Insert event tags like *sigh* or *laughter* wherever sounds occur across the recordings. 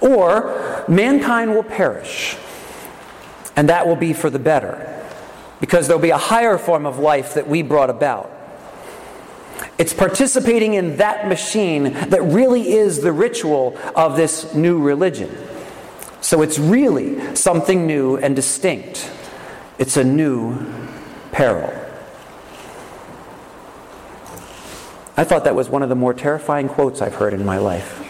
or mankind will perish, and that will be for the better, because there'll be a higher form of life that we brought about. It's participating in that machine that really is the ritual of this new religion. So it's really something new and distinct. It's a new peril. I thought that was one of the more terrifying quotes I've heard in my life.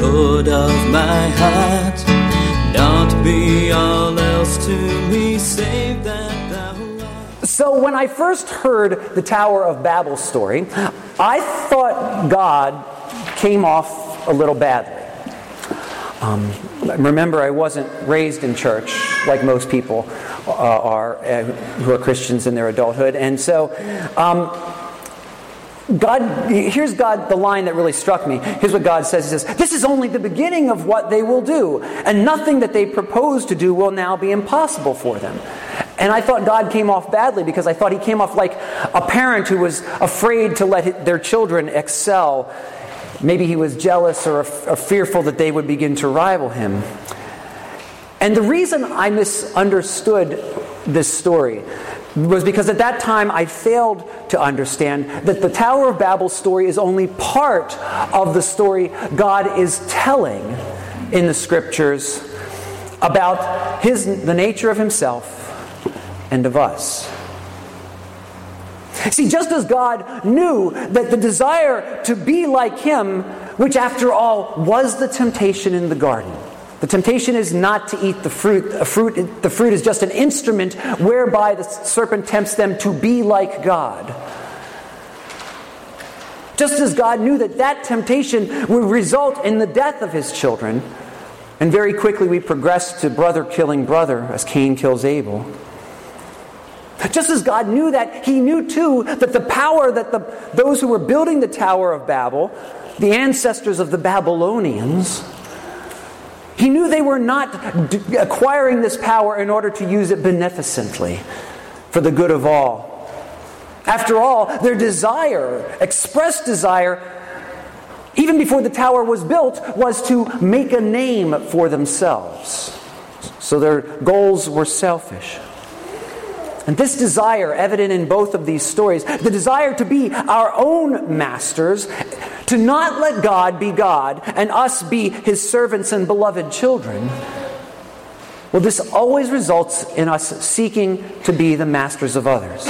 Lord of my heart. Don't be all else to me, save that thou art. So, when I first heard the Tower of Babel story, I thought God came off a little badly. Um, remember, I wasn't raised in church like most people uh, are uh, who are Christians in their adulthood, and so um, God, here's God, the line that really struck me. Here's what God says He says, This is only the beginning of what they will do, and nothing that they propose to do will now be impossible for them. And I thought God came off badly because I thought He came off like a parent who was afraid to let their children excel. Maybe he was jealous or, or fearful that they would begin to rival him. And the reason I misunderstood this story was because at that time I failed to understand that the Tower of Babel story is only part of the story God is telling in the scriptures about his, the nature of himself and of us. See, just as God knew that the desire to be like him, which after all was the temptation in the garden, the temptation is not to eat the fruit. A fruit. The fruit is just an instrument whereby the serpent tempts them to be like God. Just as God knew that that temptation would result in the death of his children, and very quickly we progress to brother killing brother as Cain kills Abel. Just as God knew that, he knew too that the power that the, those who were building the Tower of Babel, the ancestors of the Babylonians, he knew they were not d- acquiring this power in order to use it beneficently for the good of all. After all, their desire, expressed desire, even before the tower was built, was to make a name for themselves. So their goals were selfish. And this desire, evident in both of these stories, the desire to be our own masters, to not let God be God and us be his servants and beloved children, well, this always results in us seeking to be the masters of others.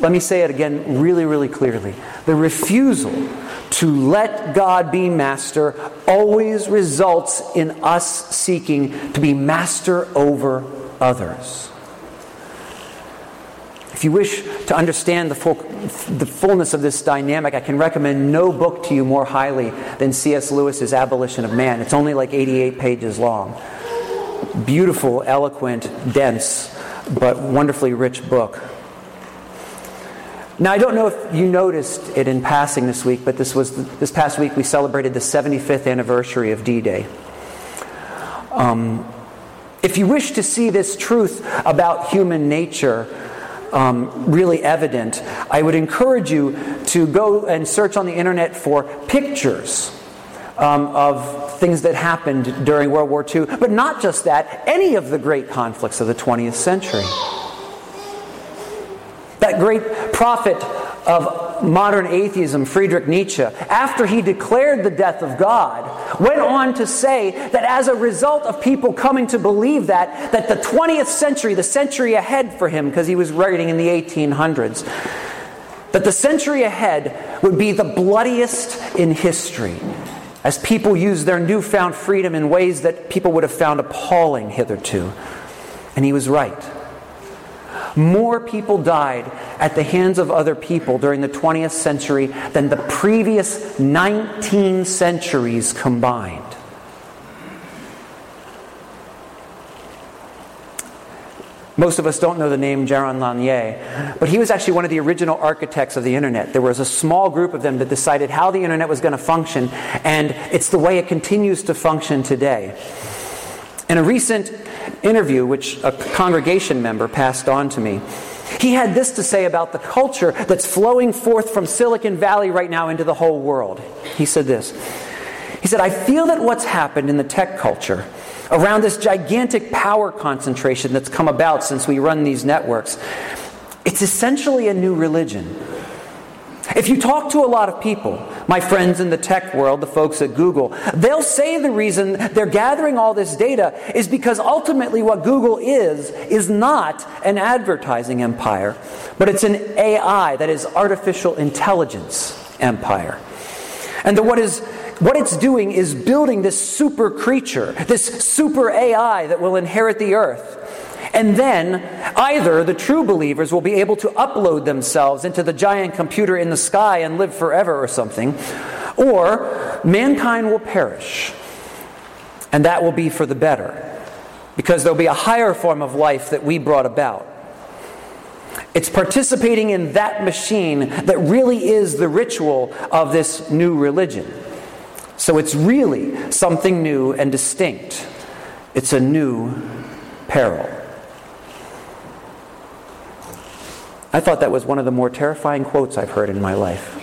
Let me say it again really, really clearly. The refusal to let God be master always results in us seeking to be master over others. If you wish to understand the, full, the fullness of this dynamic, I can recommend no book to you more highly than C.S. Lewis's Abolition of Man. It's only like 88 pages long. Beautiful, eloquent, dense, but wonderfully rich book. Now, I don't know if you noticed it in passing this week, but this was this past week we celebrated the 75th anniversary of D-Day. Um, if you wish to see this truth about human nature, um, really evident, I would encourage you to go and search on the internet for pictures um, of things that happened during World War II. But not just that, any of the great conflicts of the 20th century. That great prophet of modern atheism, Friedrich Nietzsche, after he declared the death of God, went on to say that as a result of people coming to believe that, that the 20th century, the century ahead for him, because he was writing in the 1800s, that the century ahead would be the bloodiest in history as people used their newfound freedom in ways that people would have found appalling hitherto. And he was right. More people died at the hands of other people during the 20th century than the previous 19 centuries combined. Most of us don't know the name Jaron Lanier, but he was actually one of the original architects of the internet. There was a small group of them that decided how the internet was going to function, and it's the way it continues to function today. In a recent interview, which a congregation member passed on to me, he had this to say about the culture that's flowing forth from Silicon Valley right now into the whole world. He said this He said, I feel that what's happened in the tech culture around this gigantic power concentration that's come about since we run these networks, it's essentially a new religion. If you talk to a lot of people, my friends in the tech world, the folks at Google, they'll say the reason they're gathering all this data is because ultimately what Google is, is not an advertising empire, but it's an AI, that is, artificial intelligence empire. And the, what is what it's doing is building this super creature, this super AI that will inherit the earth. And then either the true believers will be able to upload themselves into the giant computer in the sky and live forever or something, or mankind will perish. And that will be for the better, because there'll be a higher form of life that we brought about. It's participating in that machine that really is the ritual of this new religion. So it's really something new and distinct. It's a new peril. I thought that was one of the more terrifying quotes I've heard in my life.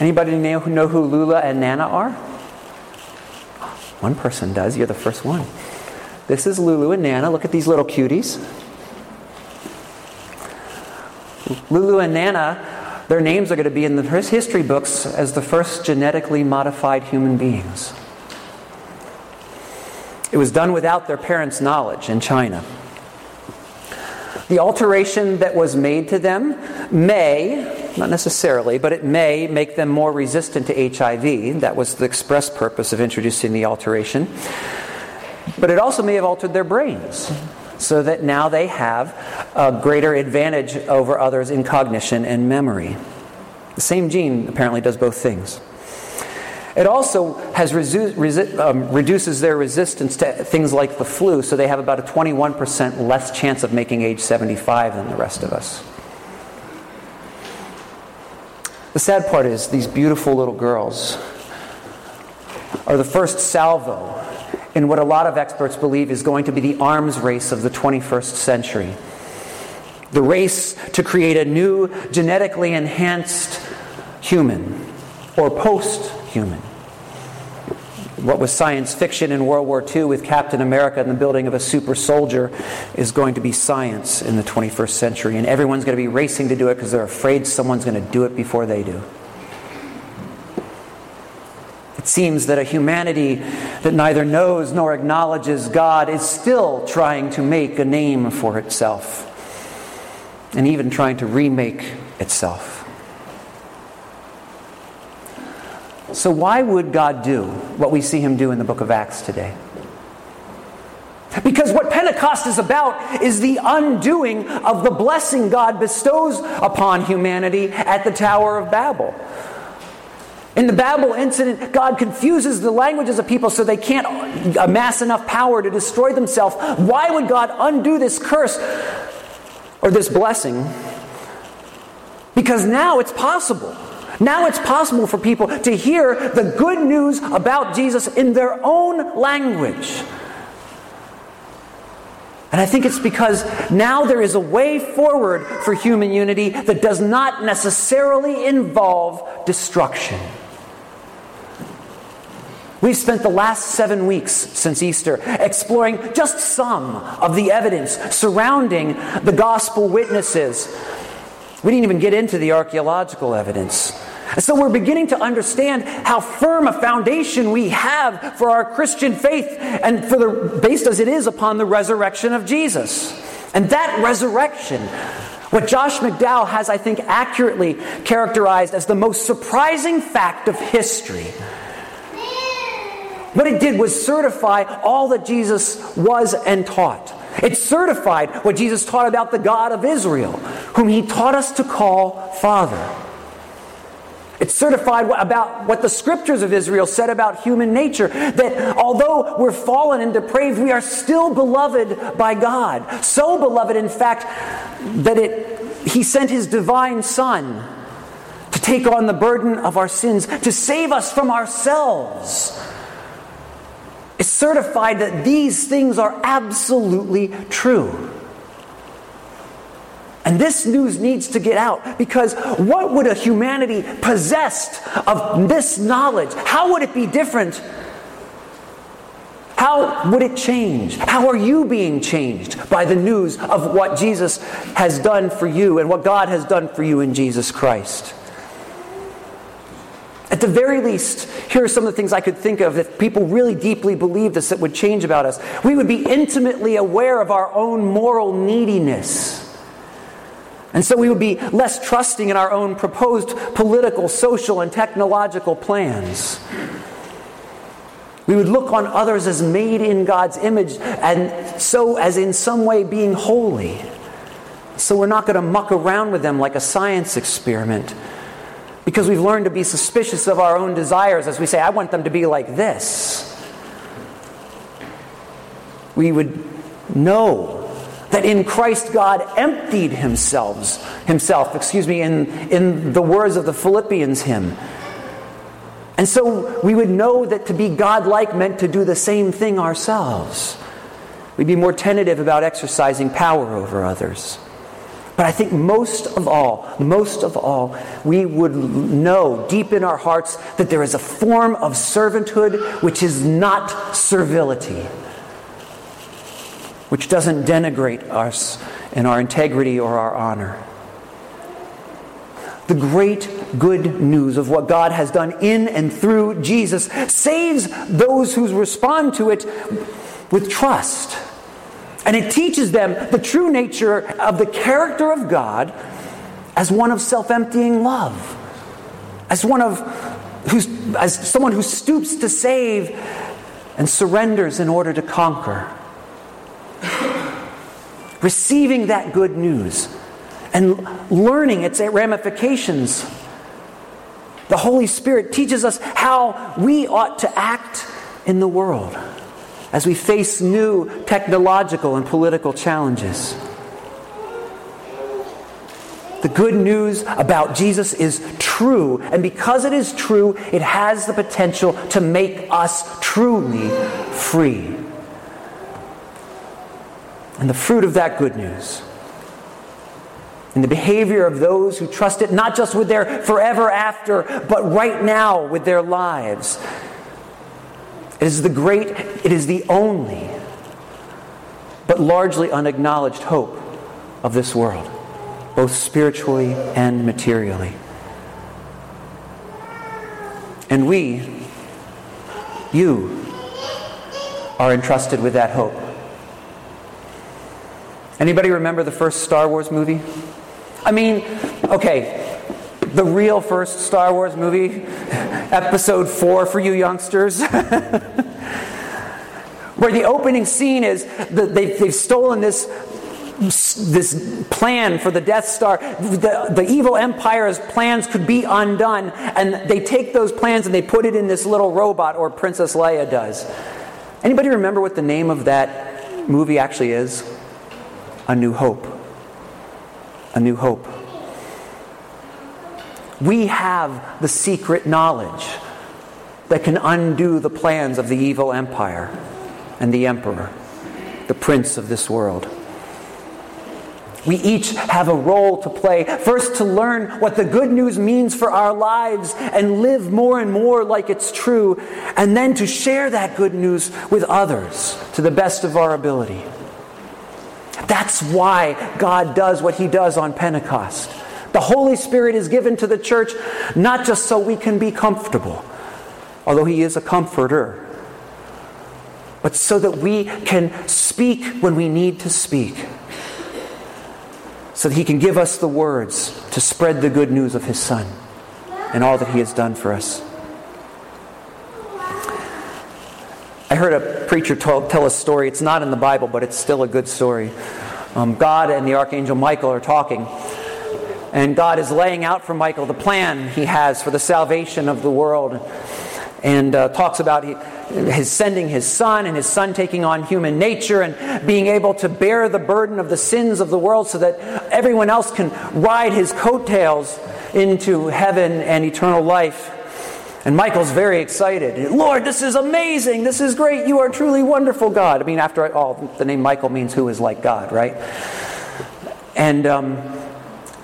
Anybody know who Lulu and Nana are? One person does. You're the first one. This is Lulu and Nana. Look at these little cuties. Lulu and Nana their names are going to be in the history books as the first genetically modified human beings. It was done without their parents' knowledge in China. The alteration that was made to them may, not necessarily, but it may make them more resistant to HIV. That was the express purpose of introducing the alteration. But it also may have altered their brains so that now they have a greater advantage over others in cognition and memory. The same gene apparently does both things. It also has resu- resi- um, reduces their resistance to things like the flu, so they have about a 21% less chance of making age 75 than the rest of us. The sad part is these beautiful little girls are the first salvo in what a lot of experts believe is going to be the arms race of the 21st century. The race to create a new genetically enhanced human or post human. What was science fiction in World War II with Captain America and the building of a super soldier is going to be science in the 21st century, and everyone's going to be racing to do it because they're afraid someone's going to do it before they do. It seems that a humanity that neither knows nor acknowledges God is still trying to make a name for itself and even trying to remake itself. So, why would God do what we see Him do in the book of Acts today? Because what Pentecost is about is the undoing of the blessing God bestows upon humanity at the Tower of Babel. In the Babel incident, God confuses the languages of people so they can't amass enough power to destroy themselves. Why would God undo this curse or this blessing? Because now it's possible. Now it's possible for people to hear the good news about Jesus in their own language. And I think it's because now there is a way forward for human unity that does not necessarily involve destruction. We've spent the last seven weeks since Easter exploring just some of the evidence surrounding the gospel witnesses. We didn't even get into the archaeological evidence. So we're beginning to understand how firm a foundation we have for our Christian faith and for the based as it is upon the resurrection of Jesus. And that resurrection, what Josh McDowell has, I think, accurately characterized as the most surprising fact of history what it did was certify all that Jesus was and taught. It certified what Jesus taught about the God of Israel, whom he taught us to call Father. It certified about what the scriptures of Israel said about human nature that although we're fallen and depraved, we are still beloved by God. So beloved, in fact, that it, He sent His divine Son to take on the burden of our sins, to save us from ourselves. It's certified that these things are absolutely true. And this news needs to get out because what would a humanity possessed of this knowledge? How would it be different? How would it change? How are you being changed by the news of what Jesus has done for you and what God has done for you in Jesus Christ? At the very least, here are some of the things I could think of if people really deeply believed this that would change about us. We would be intimately aware of our own moral neediness. And so we would be less trusting in our own proposed political, social, and technological plans. We would look on others as made in God's image and so as in some way being holy. So we're not going to muck around with them like a science experiment because we've learned to be suspicious of our own desires as we say, I want them to be like this. We would know that in Christ God emptied himself, himself, excuse me, in, in the words of the Philippians hymn. And so we would know that to be God-like meant to do the same thing ourselves. We'd be more tentative about exercising power over others. But I think most of all, most of all, we would know deep in our hearts that there is a form of servanthood which is not servility which doesn't denigrate us in our integrity or our honor. The great good news of what God has done in and through Jesus saves those who respond to it with trust. And it teaches them the true nature of the character of God as one of self emptying love, as one of who's, as someone who stoops to save and surrenders in order to conquer receiving that good news and learning its ramifications. The Holy Spirit teaches us how we ought to act in the world as we face new technological and political challenges. The good news about Jesus is true, and because it is true, it has the potential to make us truly free and the fruit of that good news. And the behavior of those who trust it, not just with their forever after, but right now with their lives. It is the great, it is the only, but largely unacknowledged hope of this world, both spiritually and materially. And we, you, are entrusted with that hope. Anybody remember the first Star Wars movie? I mean, okay, the real first Star Wars movie, *laughs* episode four for you youngsters. *laughs* Where the opening scene is that they've, they've stolen this this plan for the Death Star. The, the evil empire's plans could be undone, and they take those plans and they put it in this little robot, or Princess Leia does. Anybody remember what the name of that movie actually is? A new hope. A new hope. We have the secret knowledge that can undo the plans of the evil empire and the emperor, the prince of this world. We each have a role to play. First, to learn what the good news means for our lives and live more and more like it's true, and then to share that good news with others to the best of our ability. That's why God does what He does on Pentecost. The Holy Spirit is given to the church not just so we can be comfortable, although He is a comforter, but so that we can speak when we need to speak, so that He can give us the words to spread the good news of His Son and all that He has done for us. I heard a preacher tell, tell a story. It's not in the Bible, but it's still a good story. Um, God and the archangel Michael are talking, and God is laying out for Michael the plan he has for the salvation of the world, and uh, talks about he, his sending his son and his son taking on human nature and being able to bear the burden of the sins of the world so that everyone else can ride his coattails into heaven and eternal life. And Michael's very excited. Lord, this is amazing. This is great. You are truly wonderful, God. I mean, after all, the name Michael means who is like God, right? And, um,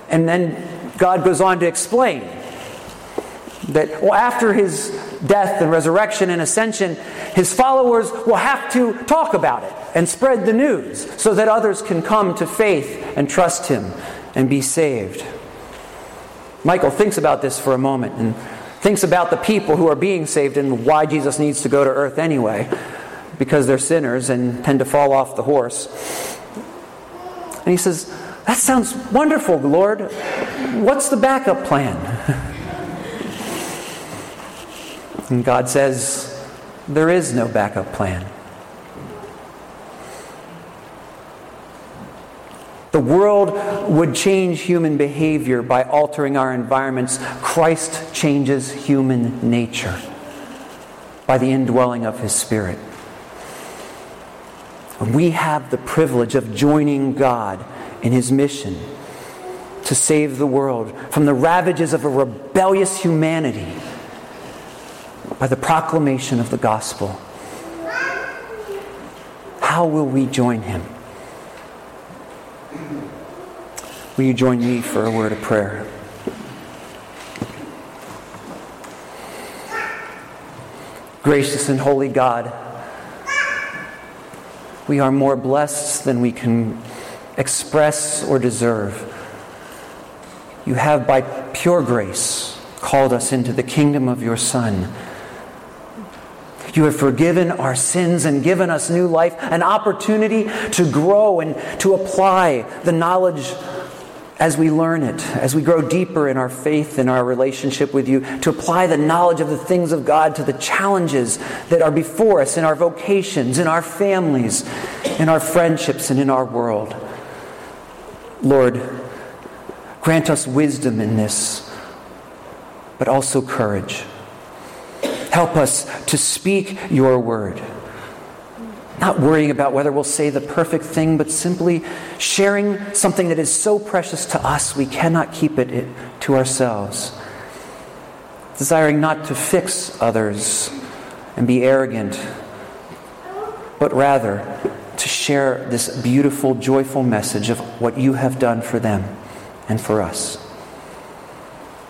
and then God goes on to explain that well, after his death and resurrection and ascension, his followers will have to talk about it and spread the news so that others can come to faith and trust him and be saved. Michael thinks about this for a moment and thinks about the people who are being saved and why Jesus needs to go to earth anyway, because they're sinners and tend to fall off the horse. And he says, That sounds wonderful, Lord. What's the backup plan? *laughs* and God says, There is no backup plan. The world would change human behavior by altering our environments. Christ changes human nature by the indwelling of His Spirit. We have the privilege of joining God in His mission to save the world from the ravages of a rebellious humanity by the proclamation of the gospel. How will we join Him? Will you join me for a word of prayer? Gracious and holy God, we are more blessed than we can express or deserve. You have, by pure grace, called us into the kingdom of your Son. You have forgiven our sins and given us new life, an opportunity to grow and to apply the knowledge as we learn it, as we grow deeper in our faith and our relationship with you, to apply the knowledge of the things of God to the challenges that are before us in our vocations, in our families, in our friendships, and in our world. Lord, grant us wisdom in this, but also courage. Help us to speak your word not worrying about whether we'll say the perfect thing, but simply sharing something that is so precious to us we cannot keep it to ourselves. Desiring not to fix others and be arrogant, but rather to share this beautiful, joyful message of what you have done for them and for us.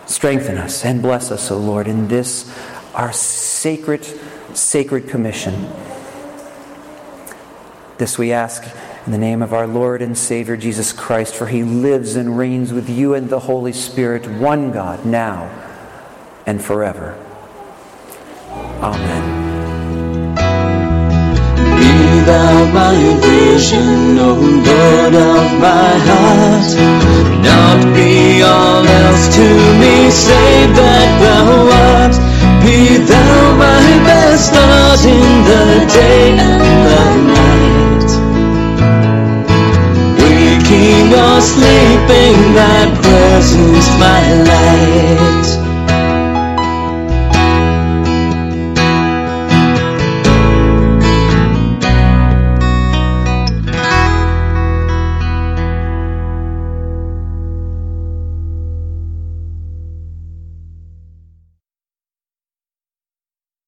Strengthen us and bless us, O Lord, in this our sacred, sacred commission. This we ask in the name of our Lord and Savior Jesus Christ, for he lives and reigns with you and the Holy Spirit, one God, now and forever. Amen. Be thou my vision, O Lord of my heart. Not be thy presence my life.